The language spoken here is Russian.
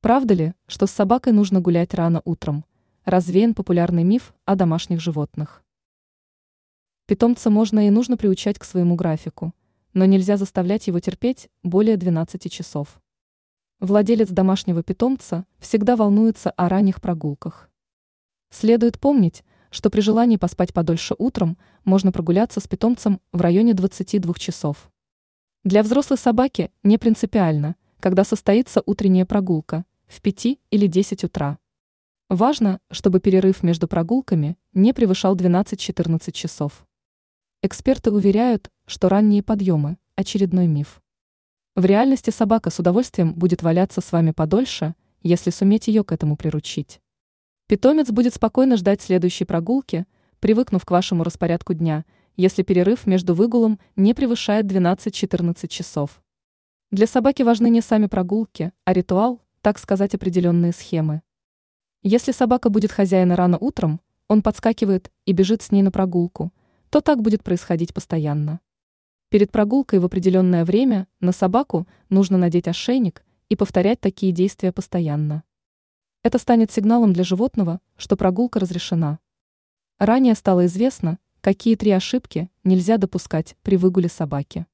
Правда ли, что с собакой нужно гулять рано утром? Развеян популярный миф о домашних животных. Питомца можно и нужно приучать к своему графику, но нельзя заставлять его терпеть более 12 часов. Владелец домашнего питомца всегда волнуется о ранних прогулках. Следует помнить, что при желании поспать подольше утром можно прогуляться с питомцем в районе 22 часов. Для взрослой собаки не принципиально, когда состоится утренняя прогулка, в 5 или 10 утра. Важно, чтобы перерыв между прогулками не превышал 12-14 часов. Эксперты уверяют, что ранние подъемы – очередной миф. В реальности собака с удовольствием будет валяться с вами подольше, если суметь ее к этому приручить. Питомец будет спокойно ждать следующей прогулки, привыкнув к вашему распорядку дня, если перерыв между выгулом не превышает 12-14 часов. Для собаки важны не сами прогулки, а ритуал, так сказать, определенные схемы. Если собака будет хозяина рано утром, он подскакивает и бежит с ней на прогулку, то так будет происходить постоянно. Перед прогулкой в определенное время на собаку нужно надеть ошейник и повторять такие действия постоянно. Это станет сигналом для животного, что прогулка разрешена. Ранее стало известно, какие три ошибки нельзя допускать при выгуле собаки.